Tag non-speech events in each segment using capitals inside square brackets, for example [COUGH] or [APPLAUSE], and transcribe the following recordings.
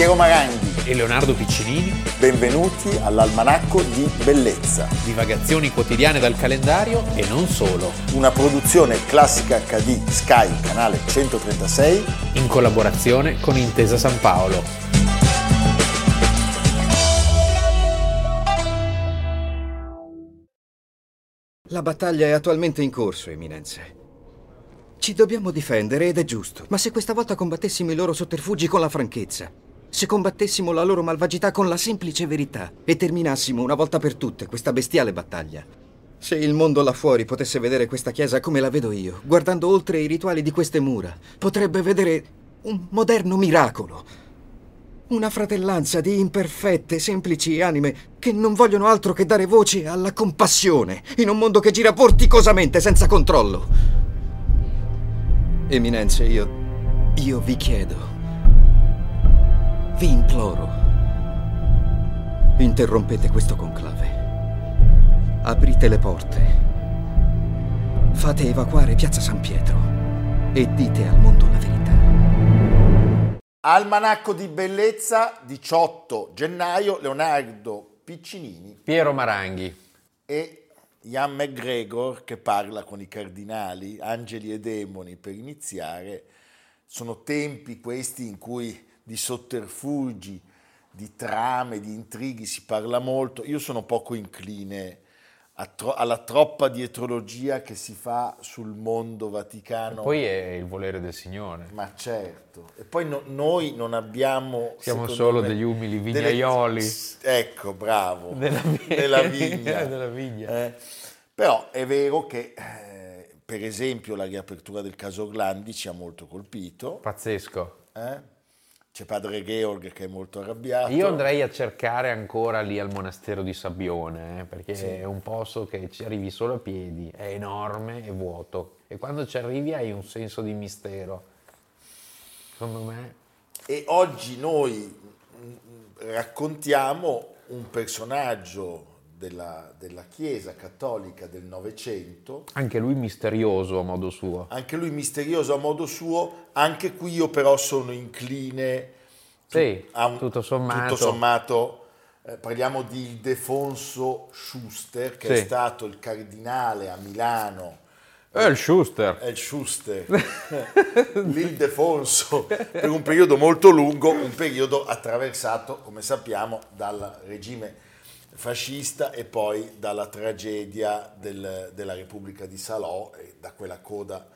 Piero Maranghi e Leonardo Piccinini. Benvenuti all'Almanacco di Bellezza. Divagazioni quotidiane dal calendario e non solo. Una produzione classica HD Sky, canale 136. In collaborazione con Intesa San Paolo. La battaglia è attualmente in corso, Eminenze. Ci dobbiamo difendere ed è giusto. Ma se questa volta combattessimo i loro sotterfugi con la franchezza, se combattessimo la loro malvagità con la semplice verità e terminassimo una volta per tutte questa bestiale battaglia. Se il mondo là fuori potesse vedere questa chiesa come la vedo io, guardando oltre i rituali di queste mura, potrebbe vedere un moderno miracolo. Una fratellanza di imperfette, semplici anime che non vogliono altro che dare voce alla compassione in un mondo che gira vorticosamente senza controllo. Eminenze, io. io vi chiedo vi imploro, interrompete questo conclave. Aprite le porte. Fate evacuare Piazza San Pietro e dite al mondo la verità. Almanacco di bellezza, 18 gennaio, Leonardo Piccinini. Piero Maranghi. E Ian McGregor che parla con i cardinali, angeli e demoni per iniziare. Sono tempi questi in cui di sotterfugi, di trame, di intrighi si parla molto. Io sono poco incline tro- alla troppa dietrologia che si fa sul mondo vaticano. E poi è il volere del Signore. Ma certo. E poi no, noi non abbiamo... Siamo solo me, degli umili vignaioli. Delle, ecco, bravo. [LAUGHS] Della, della [LAUGHS] vigna. della vigna. Eh, però è vero che... Eh, per esempio la riapertura del caso Orlandi ci ha molto colpito. Pazzesco. Eh? C'è padre Georg che è molto arrabbiato. Io andrei a cercare ancora lì al monastero di Sabbione, eh, perché sì. è un posto che ci arrivi solo a piedi, è enorme e vuoto. E quando ci arrivi hai un senso di mistero. Secondo me. E oggi noi raccontiamo un personaggio della, della, Chiesa cattolica del Novecento. Anche lui misterioso a modo suo. Anche lui misterioso a modo suo, anche qui io però sono incline sì, a un, tutto sommato. Tutto sommato eh, parliamo di Ildefonso Schuster, che sì. è stato il cardinale a Milano. È il Schuster. È il Schuster. [LAUGHS] L'Ildefonso per un periodo molto lungo, un periodo attraversato, come sappiamo, dal regime fascista e poi dalla tragedia del, della Repubblica di Salò e da quella coda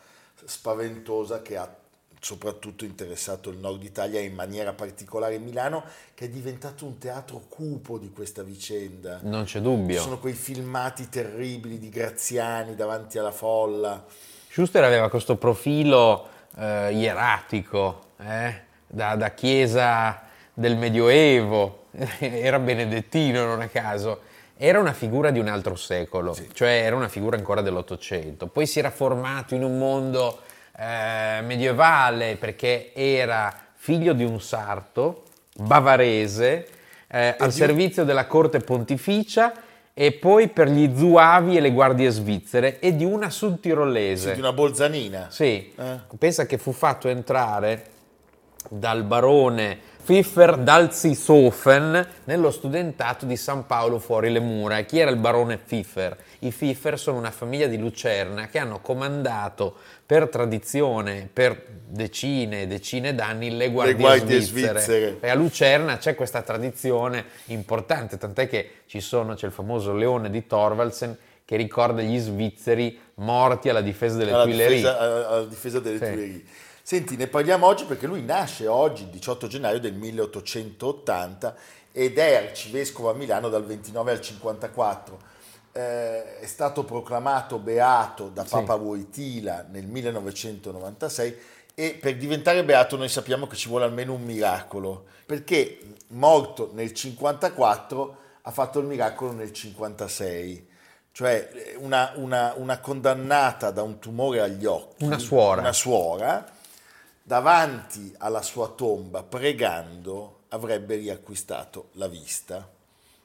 spaventosa che ha soprattutto interessato il nord Italia e in maniera particolare Milano, che è diventato un teatro cupo di questa vicenda. Non c'è dubbio. Sono quei filmati terribili di Graziani davanti alla folla. Schuster aveva questo profilo eh, ieratico, eh? da, da chiesa del Medioevo, [LAUGHS] era benedettino non a caso, era una figura di un altro secolo, sì. cioè era una figura ancora dell'Ottocento. Poi si era formato in un mondo eh, medievale perché era figlio di un sarto bavarese eh, al servizio della corte pontificia e poi per gli zuavi e le guardie svizzere e di una sudtirolese. Sì, di una bolzanina. Sì, eh. pensa che fu fatto entrare dal barone Pfiffer d'Alzisofen nello studentato di San Paolo fuori le mura. Chi era il barone Pfiffer? I Pfiffer sono una famiglia di Lucerna che hanno comandato per tradizione, per decine e decine d'anni, le guardie, le guardie svizzere. svizzere. E a Lucerna c'è questa tradizione importante, tant'è che ci sono, c'è il famoso leone di Thorvaldsen che ricorda gli svizzeri morti alla difesa delle alla Tuileries. Difesa, alla difesa delle sì. Tuileries. Senti, ne parliamo oggi perché lui nasce oggi, 18 gennaio del 1880, ed è arcivescovo a Milano dal 29 al 54. Eh, è stato proclamato beato da Papa sì. Wojtyla nel 1996 e per diventare beato noi sappiamo che ci vuole almeno un miracolo, perché morto nel 54 ha fatto il miracolo nel 56 cioè una, una, una, condannata da un tumore agli occhi, una suora, una suora davanti alla sua tomba, pregando, avrebbe riacquistato la vista.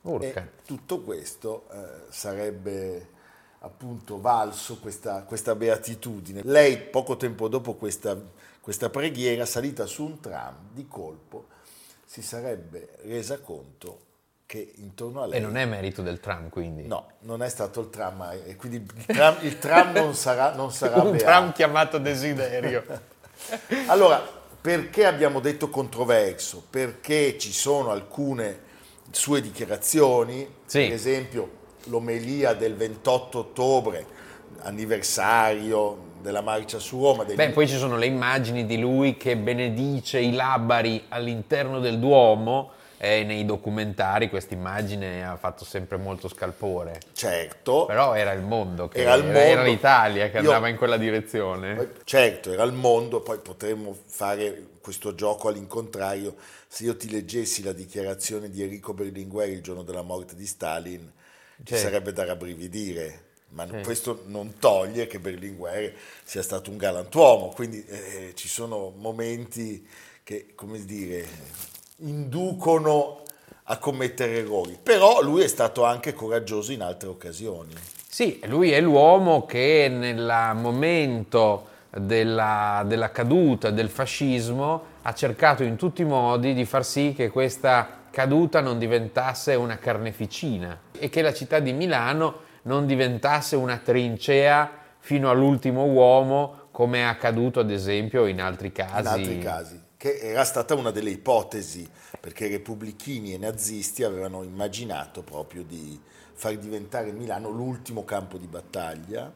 Urca. E tutto questo eh, sarebbe appunto valso questa, questa, beatitudine. Lei poco tempo dopo questa, questa preghiera, salita su un tram, di colpo si sarebbe resa conto che intorno a lei... E non è merito del tram, quindi? No, non è stato il tram, e quindi il tram, il tram non sarà, non sarà [LAUGHS] Un beato. tram chiamato Desiderio. [LAUGHS] Allora, perché abbiamo detto controverso? Perché ci sono alcune sue dichiarazioni, Sì. per esempio l'omelia del 28 ottobre, anniversario della marcia su Roma. degli- Beh, poi ci sono le immagini di lui che benedice i labari all'interno del Duomo e nei documentari questa immagine ha fatto sempre molto scalpore. Certo, Però era il mondo, che, Era il era mondo. l'Italia che Io- andava in quella direzione. Certo, era il mondo, poi potremmo fare questo gioco all'incontrario. Se io ti leggessi la dichiarazione di Enrico Berlinguer il giorno della morte di Stalin, ci Sì. sarebbe da rabbrividire. Ma questo non toglie che Berlinguer sia stato un galantuomo, quindi eh, ci sono momenti che, come dire, inducono a commettere errori. Però lui è stato anche coraggioso in altre occasioni. Sì, lui è l'uomo che nel momento della, della caduta del fascismo ha cercato in tutti i modi di far sì che questa caduta non diventasse una carneficina e che la città di Milano non diventasse una trincea fino all'ultimo uomo come è accaduto ad esempio in altri casi. in altri casi, che era stata una delle ipotesi, perché i repubblichini e nazisti avevano immaginato proprio di far diventare Milano l'ultimo campo di battaglia.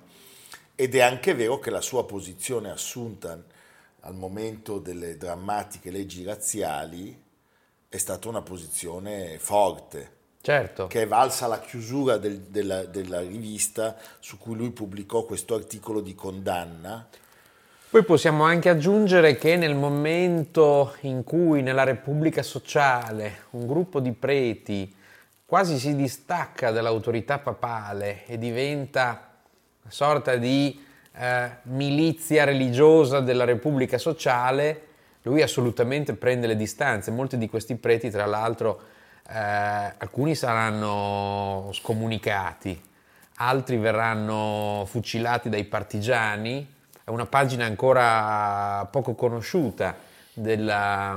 Ed è anche vero che la sua posizione assunta al momento delle drammatiche leggi razziali è stata una posizione forte, Certo. che è valsa la chiusura del- della, della rivista su cui lui pubblicò questo articolo di condanna Poi possiamo anche aggiungere che nel momento in cui nella Repubblica Sociale un gruppo di preti quasi si distacca dall'autorità papale e diventa una sorta di eh, milizia religiosa della Repubblica Sociale, lui assolutamente prende le distanze. Molti di questi preti, tra l'altro, eh, alcuni saranno scomunicati, altri verranno fucilati dai partigiani. È una pagina ancora poco conosciuta della,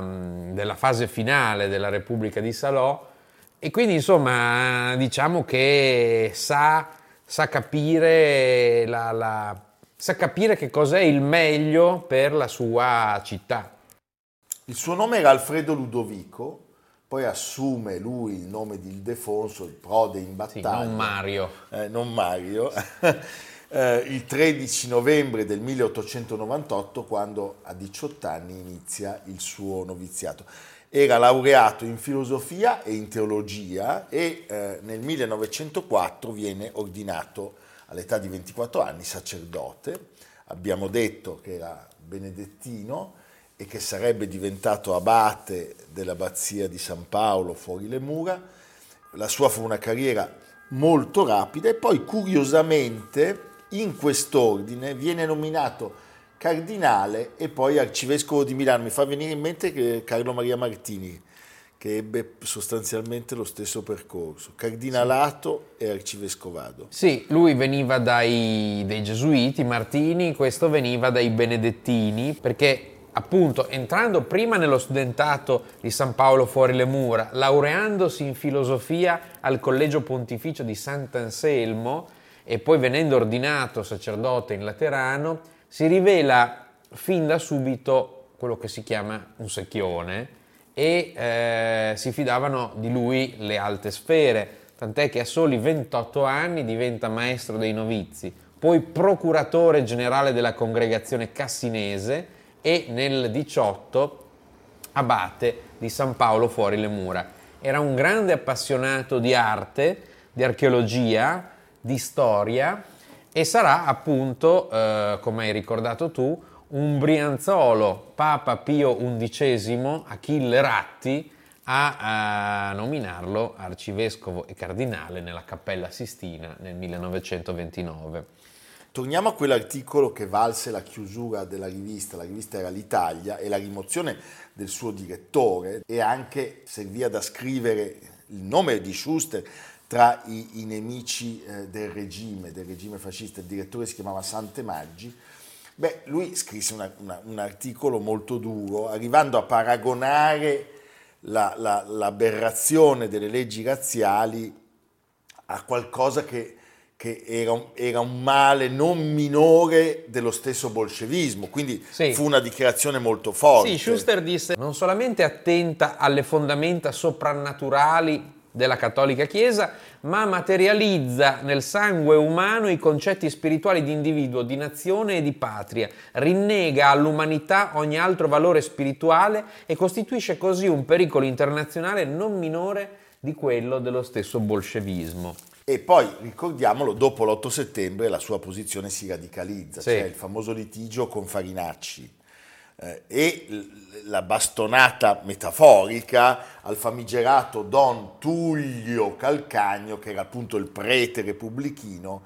della fase finale della Repubblica di Salò e quindi insomma diciamo che sa, sa capire la- la- sa capire che cos'è il meglio per la sua città. Il suo nome era Alfredo Ludovico, poi assume lui il nome di Ildefonso, il prode in Sì, battaglia. non Mario. eh, non Mario, [LAUGHS] eh, il 13 novembre del 1898 quando a 18 anni inizia il suo noviziato. Era laureato in filosofia e in teologia e eh, nel 1904 viene ordinato all'età di 24 anni sacerdote. Abbiamo detto che era benedettino e che sarebbe diventato abate dell'abbazia di San Paolo fuori le mura. La sua fu una carriera molto rapida e poi curiosamente in quest'ordine viene nominato cardinale e poi arcivescovo di Milano. Mi fa venire in mente Carlo Maria Martini, che ebbe sostanzialmente lo stesso percorso, cardinalato e arcivescovado. Sì, lui veniva dai, dai gesuiti, Martini, questo veniva dai benedettini, perché appunto entrando prima nello studentato di San Paolo fuori le mura, laureandosi in filosofia al Collegio Pontificio di Sant'Anselmo e poi venendo ordinato sacerdote in Laterano, si rivela fin da subito quello che si chiama un secchione e eh, si fidavano di lui le alte sfere, tant'è che a soli 28 anni diventa maestro dei novizi, poi procuratore generale della congregazione cassinese e nel 18 abate di San Paolo fuori le mura. Era un grande appassionato di arte, di archeologia, di storia e sarà appunto, eh, come hai ricordato tu, un brianzolo, Papa Pio XI, Achille Ratti, a, a nominarlo arcivescovo e cardinale nella Cappella Sistina nel 1929. Torniamo a quell'articolo che valse la chiusura della rivista, la rivista era l'Italia e la rimozione del suo direttore e anche servì ad ascrivere il nome di Schuster tra i, i nemici eh, del regime, del regime fascista. Il direttore si chiamava Sante Maggi. Beh, lui scrisse una- una- un articolo molto duro, arrivando a paragonare la, la, l'aberrazione delle leggi razziali a qualcosa che, che era, un, era, un, male non minore dello stesso bolscevismo, quindi sì. fu una dichiarazione molto forte. Sì, Schuster disse non solamente attenta alle fondamenta soprannaturali della cattolica Chiesa, ma materializza nel sangue umano i concetti spirituali di individuo, di nazione e di patria, rinnega all'umanità ogni altro valore spirituale e costituisce così un pericolo internazionale non minore di quello dello stesso bolscevismo. E poi, ricordiamolo, dopo l'8 settembre la sua posizione si radicalizza, sì. cioè il famoso litigio con Farinacci eh, e la bastonata metaforica al famigerato Don Tullio Calcagno, che era appunto il prete repubblichino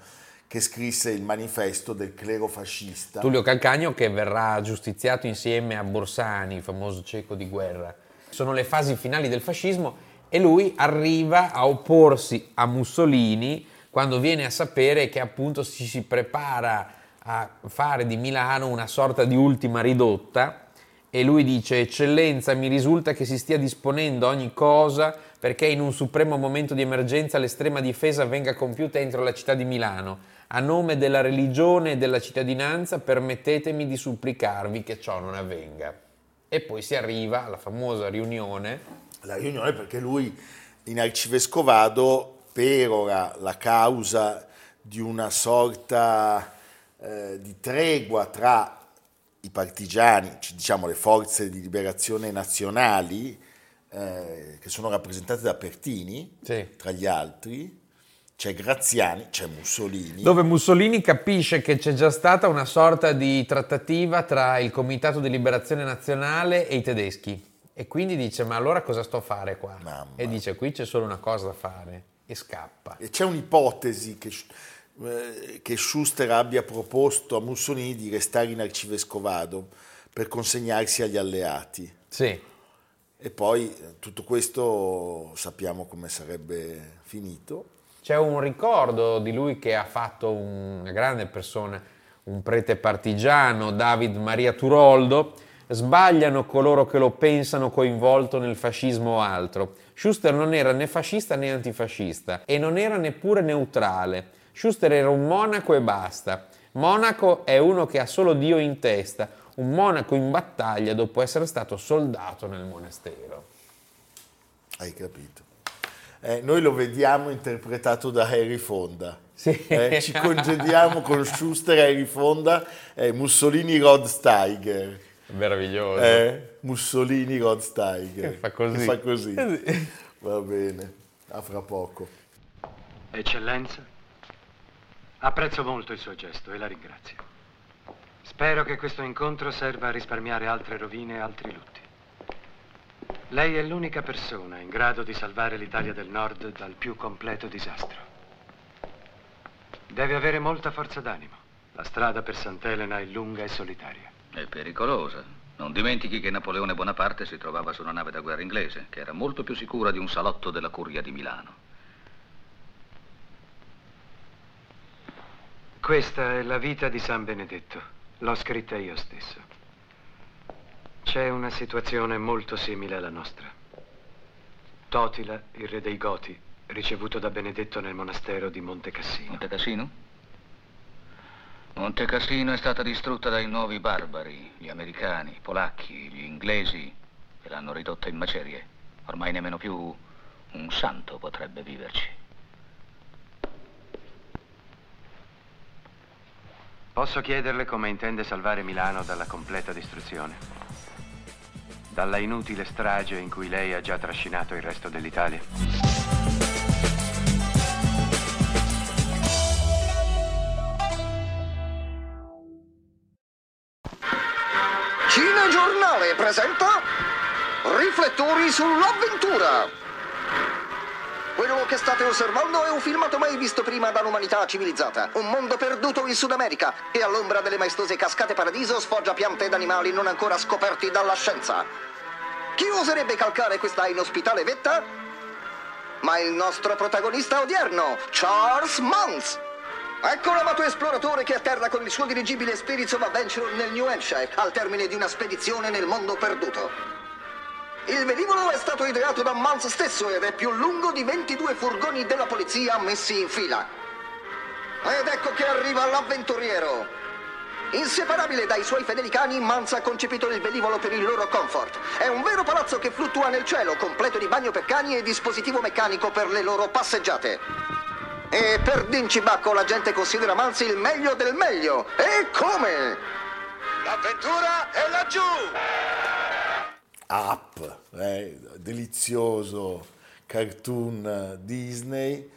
che scrisse il manifesto del clero fascista. Tullio Calcagno che verrà giustiziato insieme a Borsani, il famoso cieco di guerra. Sono le fasi finali del fascismo e lui arriva a opporsi a Mussolini quando viene a sapere che appunto si, si prepara a fare di Milano una sorta di ultima ridotta e lui dice eccellenza mi risulta che si stia disponendo ogni cosa perché in un supremo momento di emergenza l'estrema difesa venga compiuta entro la città di Milano. A nome della religione e della cittadinanza permettetemi di supplicarvi che ciò non avvenga. E poi si arriva alla famosa riunione. La riunione perché lui in arcivescovado perora la causa di una sorta eh, di tregua tra i partigiani, diciamo le forze di liberazione nazionali, eh, che sono rappresentate da Pertini, sì. tra gli altri, c'è Graziani, c'è Mussolini. Dove Mussolini capisce che c'è già stata una sorta di trattativa tra il Comitato di Liberazione Nazionale e i tedeschi. E quindi dice, ma allora cosa sto a fare qua? Mamma. E dice, qui c'è solo una cosa da fare. E scappa. E c'è un'ipotesi che che Schuster abbia proposto a Mussolini di restare in arcivescovado per consegnarsi agli alleati. Sì. E poi eh, tutto questo sappiamo come sarebbe finito. C'è un ricordo di lui che ha fatto una grande persona, un prete partigiano, David Maria Turoldo. Sbagliano coloro che lo pensano coinvolto nel fascismo o altro. Schuster non era né fascista né antifascista e non era neppure neutrale Schuster era un monaco e basta. Monaco è uno che ha solo Dio in testa, un monaco in battaglia dopo essere stato soldato nel monastero. Hai capito? Eh, noi lo vediamo interpretato da Harry Fonda. Sì. Eh, ci congediamo con Schuster e Harry Fonda, eh, Mussolini Rod Steiger. Meraviglioso. Eh, Mussolini Rod Steiger. Che fa così. Che fa così. Va bene, a fra poco. Eccellenza, Apprezzo molto il suo gesto e la ringrazio. Spero che questo incontro serva a risparmiare altre rovine e altri lutti. Lei è l'unica persona in grado di salvare l'Italia del Nord dal più completo disastro. Deve avere molta forza d'animo. La strada per Sant'Elena è lunga e solitaria. È pericolosa. Non dimentichi che Napoleone Bonaparte si trovava su una nave da guerra inglese, che era molto più sicura di un salotto della curia di Milano. Questa è la vita di San Benedetto. L'ho scritta io stesso. C'è una situazione molto simile alla nostra. Totila, il re dei Goti, ricevuto da Benedetto nel monastero di Monte Cassino. Monte Cassino? Monte Cassino è stata distrutta dai nuovi barbari, gli americani, i polacchi, gli inglesi, che l'hanno ridotta in macerie. Ormai nemmeno più un santo potrebbe viverci. Posso chiederle come intende salvare Milano dalla completa distruzione? Dalla inutile strage in cui lei ha già trascinato il resto dell'Italia? Cinegiornale presenta Riflettori sull'avventura quello che state osservando è un filmato mai visto prima dall'umanità civilizzata. Un mondo perduto in Sud America, che all'ombra delle maestose cascate paradiso sfoggia piante ed animali non ancora scoperti dalla scienza. Chi oserebbe calcare questa inospitale vetta? Ma il nostro protagonista odierno, Charles Mons. Ecco l'amato esploratore che atterra con il suo dirigibile Spirits of Adventure nel New Hampshire al termine di una spedizione nel mondo perduto. Il velivolo è stato ideato da Mans stesso ed è più lungo di 22 furgoni della polizia messi in fila. Ed ecco che arriva l'avventuriero. Inseparabile dai suoi fedeli cani, Mans ha concepito il velivolo per il loro comfort. È un vero palazzo che fluttua nel cielo, completo di bagno per cani e dispositivo meccanico per le loro passeggiate. E per Dincibacco la gente considera Mans il meglio del meglio. E come? L'avventura è laggiù! Up, eh, delizioso cartoon Disney.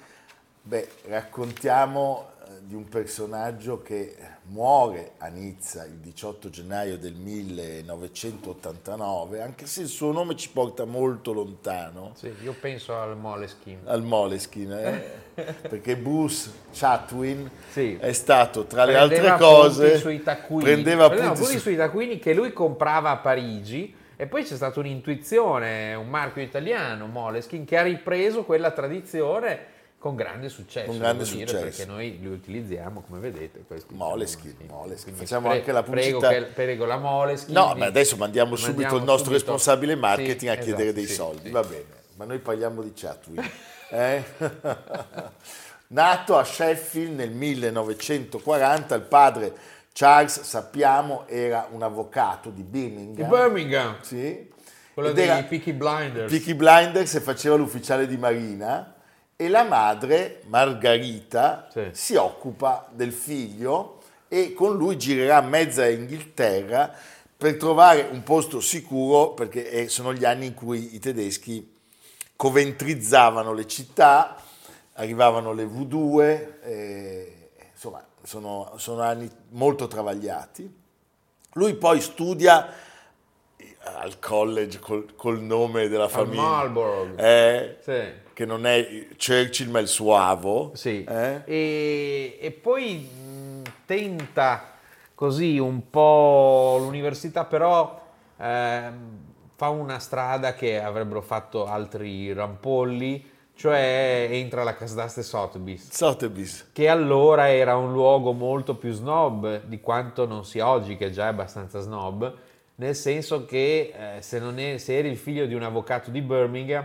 Beh, raccontiamo eh, di un personaggio che muore a Nizza il 18 gennaio del 1989, anche se il suo nome ci porta molto lontano. Sì, io penso al Moleskin. Al Moleskin, eh? [LAUGHS] perché Bruce Chatwin Sì. è stato, tra le Prendeva altre cose, appunti prendeva Prendeva appunti appunti su- sui taccuini che lui comprava a Parigi e poi c'è stata un'intuizione, un marchio italiano, Moleskin, che ha ripreso quella tradizione con grande successo. Con grande dire, successo. perché noi li utilizziamo, come vedete. Moleskin, Moleskin. Facciamo pre- anche la prego, pubblicità. che- prego la Moleskin. No, ma adesso mandiamo subito mandiamo il nostro subito- responsabile marketing Sì, a chiedere esatto, dei sì, soldi, sì. va bene, ma noi parliamo di Chatwin. eh? [LAUGHS] Nato a Sheffield nel 1940, il padre Charles, sappiamo, era un avvocato di Di Birmingham. Birmingham, Sì. quello Ed dei era Peaky Blinders. Peaky Blinders e faceva l'ufficiale di marina e la madre, Margarita, Sì. si occupa del figlio e con lui girerà mezza Inghilterra per trovare un posto sicuro perché eh, sono gli anni in cui i tedeschi coventrizzavano le città, arrivavano le V2, eh, insomma sono, sono anni molto travagliati. Lui poi studia al college col, col nome della famiglia. Marlborough. Eh, Sì. Che non è Churchill ma il suo avo. Sì. eh? E, e poi tenta così un po' l'università, però ehm, fa una strada che avrebbero fatto altri rampolli, cioè entra alla Casdaste Sotheby's, Sotheby's. che allora era un luogo molto più snob di quanto non sia oggi, che già è abbastanza snob, nel senso che eh, se, non è- se eri il figlio di un avvocato di Birmingham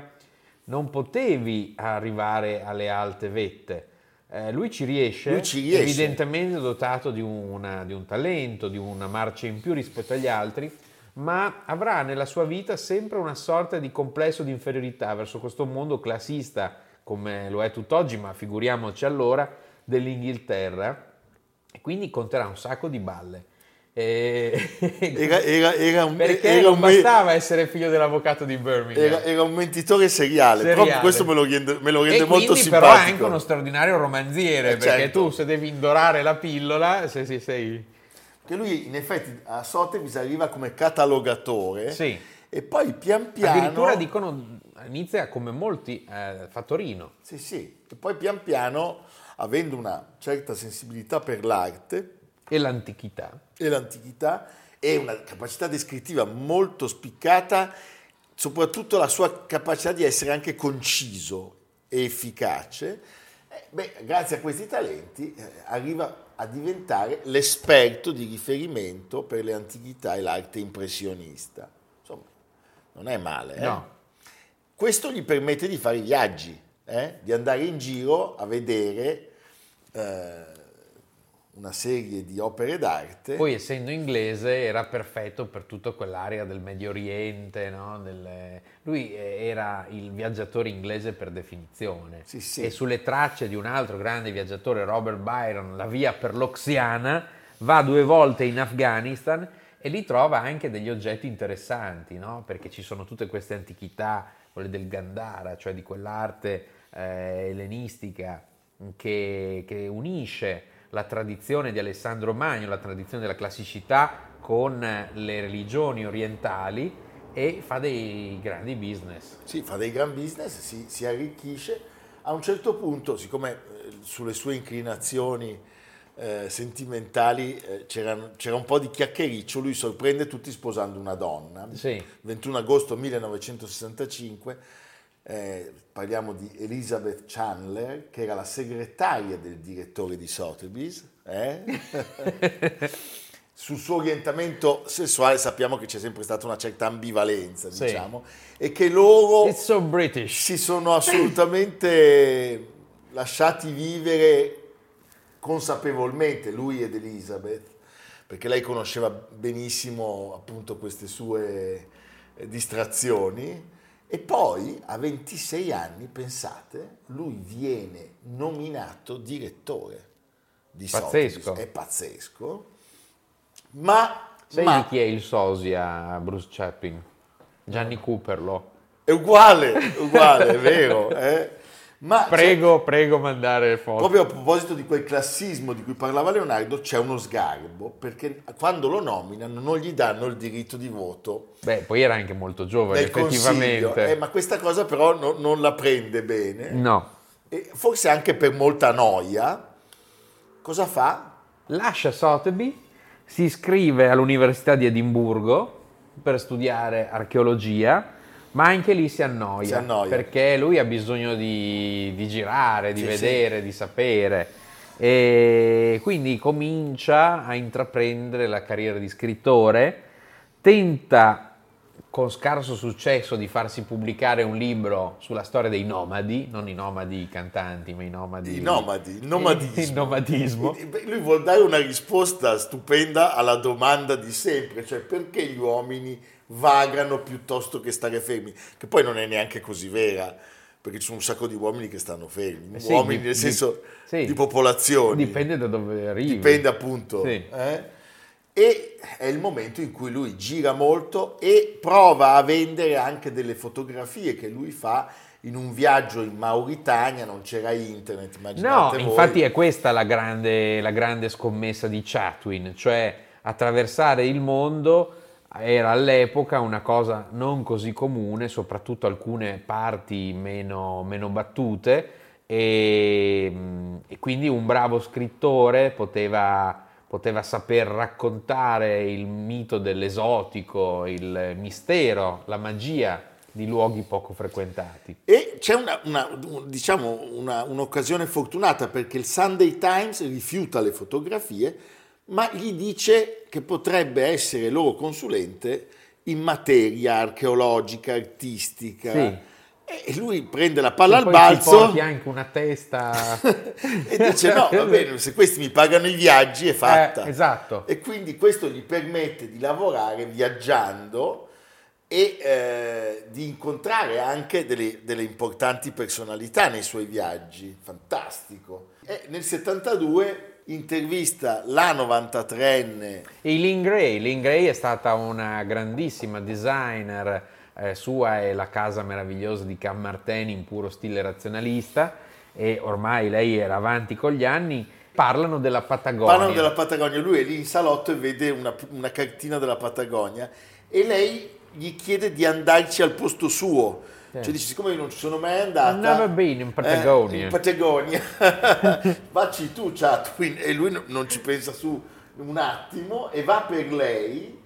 non potevi arrivare alle alte vette. Eh, lui ci riesce, Lui ci riesce. evidentemente dotato di, una- di un talento, di una marcia in più rispetto agli altri, ma avrà nella sua vita sempre una sorta di complesso di inferiorità verso questo mondo classista, come lo è tutt'oggi, ma figuriamoci allora, dell'Inghilterra, e quindi conterà un sacco di balle. [LAUGHS] Era, era- era un, perché non bastava essere figlio dell'avvocato di Birmingham. era- un mentitore seriale, Seriale. questo me lo rende, me lo rende e molto quindi però è anche simpatico. uno straordinario romanziere, Eh, perché certo. tu se devi indorare la pillola, se si sei... Che lui in effetti a Sotheby's arriva come catalogatore Sì. e poi pian piano... Addirittura dicono, inizia come molti, eh, Fattorino. Sì, sì, e poi pian piano, avendo una certa sensibilità per l'arte E l'antichità. e l'antichità e una capacità descrittiva molto spiccata, soprattutto la sua capacità di essere anche conciso e efficace, beh, grazie a questi talenti eh, arriva a diventare l'esperto di riferimento per le antichità e l'arte impressionista. Insomma, non è male. eh? No. Questo gli permette di fare i viaggi, eh? di andare in giro a vedere eh, una serie di opere d'arte. Poi essendo inglese era perfetto per tutta quell'area del Medio Oriente, no? Del- Lui eh, era il viaggiatore inglese per definizione. Sì, sì. E sulle tracce di un altro grande viaggiatore, Robert Byron, la via per l'Oxiana, va due volte in Afghanistan e lì trova anche degli oggetti interessanti, no? Perché ci sono tutte queste antichità, quelle del Gandhara, cioè di quell'arte eh, ellenistica che, che unisce la tradizione di Alessandro Magno, la tradizione della classicità con le religioni orientali e fa dei grandi business. Sì, fa dei gran business, si, si arricchisce. A un certo punto, siccome eh, sulle sue inclinazioni eh, sentimentali eh, c'era, c'era un po' di chiacchiericcio, lui sorprende tutti sposando una donna. Sì. 21 agosto 1965, eh, parliamo di Elizabeth Chandler, che era la segretaria del direttore di Sotheby's. eh? [LAUGHS] sul suo orientamento sessuale sappiamo che c'è sempre stata una certa ambivalenza, Sì. diciamo, e che loro so si sono assolutamente lasciati vivere consapevolmente, lui ed Elizabeth, perché lei conosceva benissimo appunto queste sue distrazioni. E poi a 26 anni, pensate, lui viene nominato direttore di Pazzesco. Sotheby's. È pazzesco. Ma, Sai ma di chi è il sosia Bruce Chaplin? Gianni Cooperlo. è uguale, uguale, è vero. eh. Ma Prego, prego mandare foto. Proprio a proposito di quel classismo di cui parlava Leonardo, c'è uno sgarbo, perché quando lo nominano non gli danno il diritto di voto Beh, poi era anche molto giovane, effettivamente. Eh, ma questa cosa però no- non la prende bene, No. e forse anche per molta noia. Cosa fa? Lascia Sotheby, si iscrive all'Università di Edimburgo per studiare archeologia, ma anche lì si annoia, Si annoia. perché lui ha bisogno di, di girare, di Sì, vedere, di sapere. E quindi comincia a intraprendere la carriera di scrittore, tenta con scarso successo di farsi pubblicare un libro sulla storia dei nomadi, non i nomadi cantanti, ma i nomadi... I nomadi, il nomadismo. Il nomadismo. [LAUGHS] Lui vuol dare una risposta stupenda alla domanda di sempre, cioè perché gli uomini vagano piuttosto che stare fermi, che poi non è neanche così vera, perché ci sono un sacco di uomini che stanno fermi, Eh sì, uomini di- nel di- senso sì. di popolazioni. Dipende da dove arrivi. Dipende appunto. Sì. eh? E è il momento in cui lui gira molto e prova a vendere anche delle fotografie che lui fa in un viaggio in Mauritania, non c'era internet, No, immaginate voi. infatti è questa la grande, la grande scommessa di Chatwin, cioè attraversare il mondo era all'epoca una cosa non così comune, soprattutto alcune parti meno, meno battute e, e quindi un bravo scrittore poteva, poteva saper raccontare il mito dell'esotico, il mistero, la magia di luoghi poco frequentati. E c'è una, una- diciamo una- un'occasione fortunata perché il Sunday Times rifiuta le fotografie, ma gli dice che potrebbe essere loro consulente in materia archeologica, artistica. Sì. E lui prende la palla E al balzo porti anche una testa [LAUGHS] e dice no, va [LAUGHS] bene, se questi mi pagano i viaggi è fatta. Eh, esatto. E quindi questo gli permette di lavorare viaggiando e eh, di incontrare anche delle, delle importanti personalità nei suoi viaggi. Fantastico. E nel 72 intervista la 93enne Eileen Gray. Eileen Gray è stata una grandissima designer, eh, sua è la casa meravigliosa di Cammarteni in puro stile razionalista e ormai lei era avanti con gli anni. Parlano della Patagonia. Parlano della Patagonia, lui è lì in salotto e vede una, una cartina della Patagonia e lei gli chiede di andarci al posto suo. Cioè dice, siccome io non ci sono mai andata... I've never been in Patagonia." eh, in Patagonia. Vacci tu, Chatwin. E lui no- non ci pensa su un attimo e va per lei.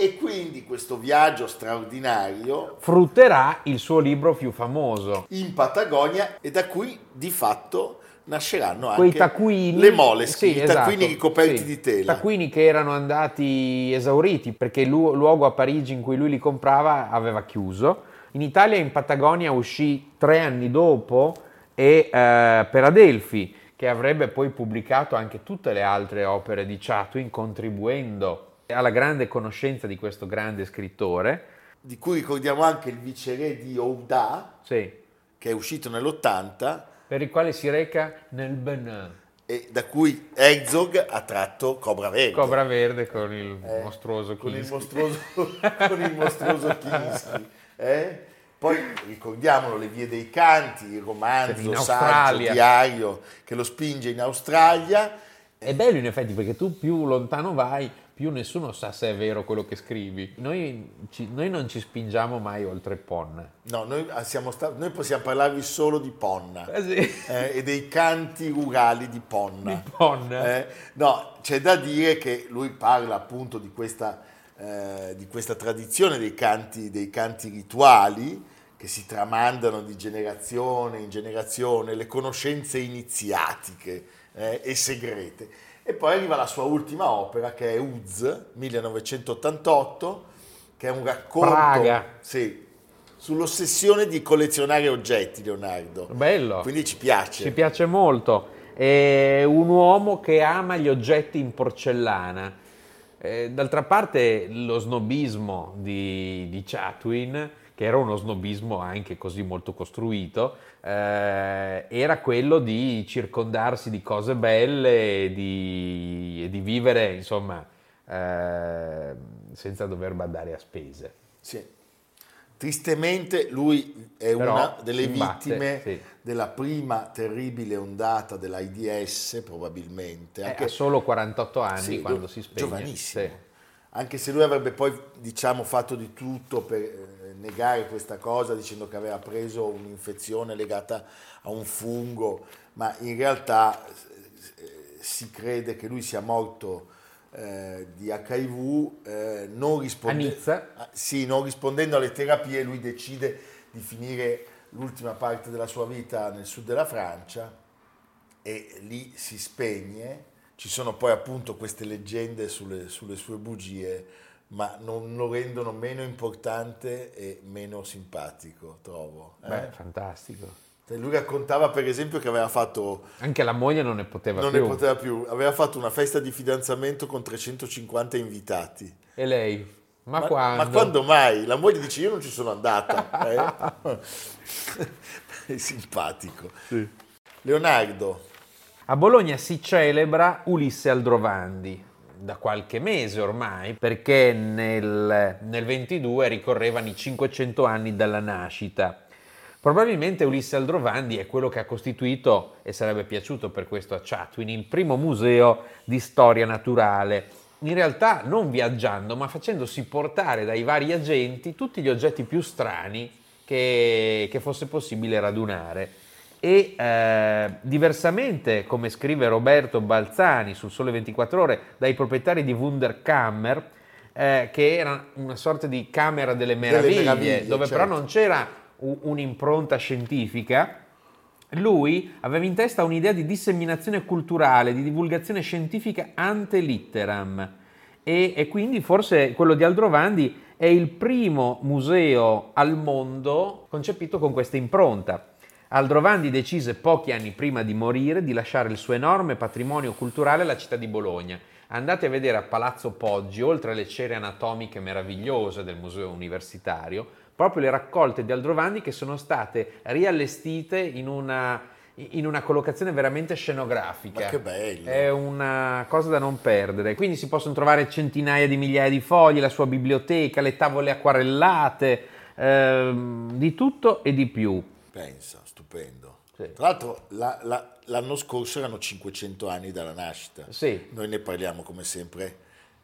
E quindi questo viaggio straordinario Frutterà il suo libro più famoso. in Patagonia e da cui di fatto nasceranno Quei anche taccuini, le moleskin, sì, i esatto, taccuini ricoperti sì. di tela. Taccuini che erano andati esauriti perché il lu- luogo a Parigi in cui lui li comprava aveva chiuso. In Italia in Patagonia uscì tre anni dopo e eh, per Adelphi che avrebbe poi pubblicato anche tutte le altre opere di Chatwin contribuendo alla grande conoscenza di questo grande scrittore. di cui ricordiamo anche il viceré di Ouda, Sì, che è uscito nell'80 per il quale si reca nel Benin. e da cui Herzog ha tratto Cobra Verde. Cobra verde con il Eh, mostruoso con il mostruoso, [LAUGHS] con il mostruoso Kinski. eh? Poi ricordiamolo, Le vie dei canti, il romanzo, saggio, Australia. diario che lo spinge in Australia. È bello in effetti perché tu più lontano vai, più nessuno sa se è vero quello che scrivi. Noi, ci- noi non ci spingiamo mai oltre Ponna. No, noi, ah, siamo sta- noi possiamo parlarvi solo di Ponna sì. eh, e dei canti rurali di Ponna. Di Ponna. Eh, no, c'è da dire che lui parla appunto di questa, eh, di questa tradizione dei canti, dei canti rituali che si tramandano di generazione in generazione, le conoscenze iniziatiche eh, e segrete. E poi arriva la sua ultima opera che è Uz, 1988, che è un racconto Praga. sì, sull'ossessione di collezionare oggetti, Leonardo. Bello. Quindi ci piace. Ci piace molto. È un uomo che ama gli oggetti in porcellana. Eh, d'altra parte lo snobismo di, di Chatwin, che era uno snobismo anche così molto costruito, eh, era quello di circondarsi di cose belle e di, e di vivere, insomma, eh, senza dover badare a spese. Sì. Tristemente lui è Però una delle imbatte, vittime sì. della prima terribile ondata dell'AIDS, probabilmente. Eh, ha solo 48 anni Sì, quando si spegne. Giovanissimo. Sì. Anche se lui avrebbe poi, diciamo, fatto di tutto per eh, negare questa cosa, dicendo che aveva preso un'infezione legata a un fungo, ma in realtà eh, si crede che lui sia morto eh, di HIV, eh, non, risponde- A? Ah, sì, non rispondendo alle terapie, lui decide di finire l'ultima parte della sua vita nel sud della Francia e lì si spegne. Ci sono poi appunto queste leggende sulle, sulle sue bugie, ma non lo rendono meno importante e meno simpatico, trovo. eh. Beh, fantastico. Cioè, Lui raccontava per esempio che aveva fatto, Anche la moglie non ne poteva non più. ne poteva più, aveva fatto una festa di fidanzamento con 350 invitati. E lei? Ma, Ma, quando? ma quando mai? La moglie dice io non ci sono andata. eh. [LAUGHS] È simpatico. Leonardo, A Bologna si celebra Ulisse Aldrovandi da qualche mese ormai, perché nel, nel 22 ricorrevano i 500 anni dalla nascita. Probabilmente Ulisse Aldrovandi è quello che ha costituito, e sarebbe piaciuto per questo a Chatwin, il primo museo di storia naturale. In realtà non viaggiando, ma facendosi portare dai vari agenti tutti gli oggetti più strani che, che fosse possibile radunare. E eh, diversamente, come scrive Roberto Balzani sul Sole 24 Ore, dai proprietari di Wunderkammer, eh, che era una sorta di camera delle meraviglie, meraviglie, dove certo. però non c'era un'impronta scientifica, lui aveva in testa un'idea di disseminazione culturale, di divulgazione scientifica ante litteram e, e quindi forse quello di Aldrovandi è il primo museo al mondo concepito con questa impronta. Aldrovandi decise pochi anni prima di morire di lasciare il suo enorme patrimonio culturale alla città di Bologna. Andate a vedere a Palazzo Poggi, oltre alle cere anatomiche meravigliose del museo universitario, proprio le raccolte di Aldrovandi che sono state riallestite in una, in una collocazione veramente scenografica. Ma che bello. È una cosa da non perdere. Quindi si possono trovare centinaia di migliaia di fogli, la sua biblioteca, le tavole acquarellate, ehm, di tutto e di più. Pensa, stupendo. Sì. Tra l'altro la- la- l'anno scorso erano 500 anni dalla nascita. Sì. Noi ne parliamo come sempre,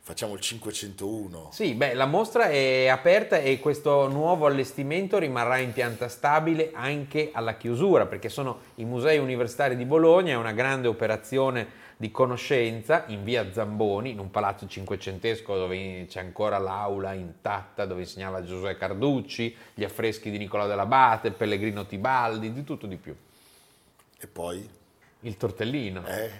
facciamo il 501. Sì, beh, la mostra è aperta e questo nuovo allestimento rimarrà in pianta stabile anche alla chiusura, perché sono i musei universitari di Bologna, è una grande operazione di conoscenza in via Zamboni, in un palazzo cinquecentesco dove c'è ancora l'aula intatta dove insegnava Giosuè Carducci, gli affreschi di Nicolò dell'Abate, Pellegrino Tibaldi, di tutto di più. E poi? Il tortellino. Eh?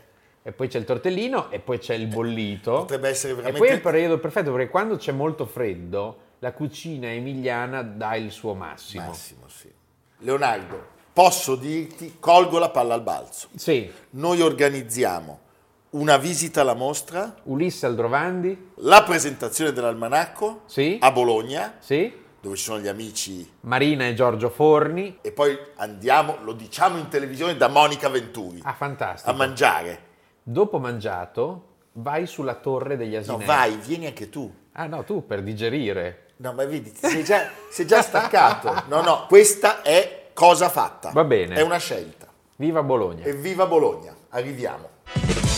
E poi c'è il tortellino e poi c'è il bollito. Potrebbe essere E veramente... poi è il periodo perfetto perché quando c'è molto freddo la cucina emiliana dà il suo massimo. Massimo, sì. Leonardo, posso dirti, colgo la palla al balzo. Sì, Noi organizziamo una visita alla mostra, Ulisse Aldrovandi, la presentazione dell'almanacco Sì. a Bologna, sì, dove ci sono gli amici, Marina e Giorgio Forni. e poi andiamo, lo diciamo in televisione, da Monica Venturi Ah, fantastico. a mangiare. Dopo mangiato vai sulla torre degli No, asinelli. vai, vieni anche tu. Ah no, tu per digerire. No, ma vedi, sei già, sei già staccato. No, no, questa è cosa fatta. Va bene. È una scelta. Viva Bologna. Evviva Bologna. Arriviamo.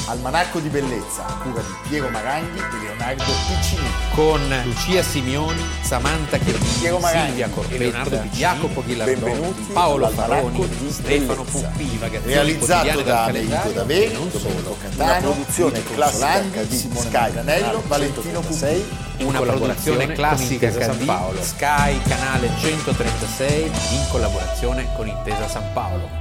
Almanacco di bellezza, a cura di Piero Maranghi e Leonardo Piccini. con Lucia Simioni, Samantha Chiodini, Piero Maranghi Silvia Corpetta, Leonardo Piccini. Jacopo Ghilardoni, Paolo Faroni, di Stefano. Puppi, Realizzato da Americo e non solo. Catano, produzione classica HD, Sky Ranello, Valentino Puppi. Una produzione classica Intesa San Paolo. Sky canale 136 in collaborazione con Intesa San Paolo.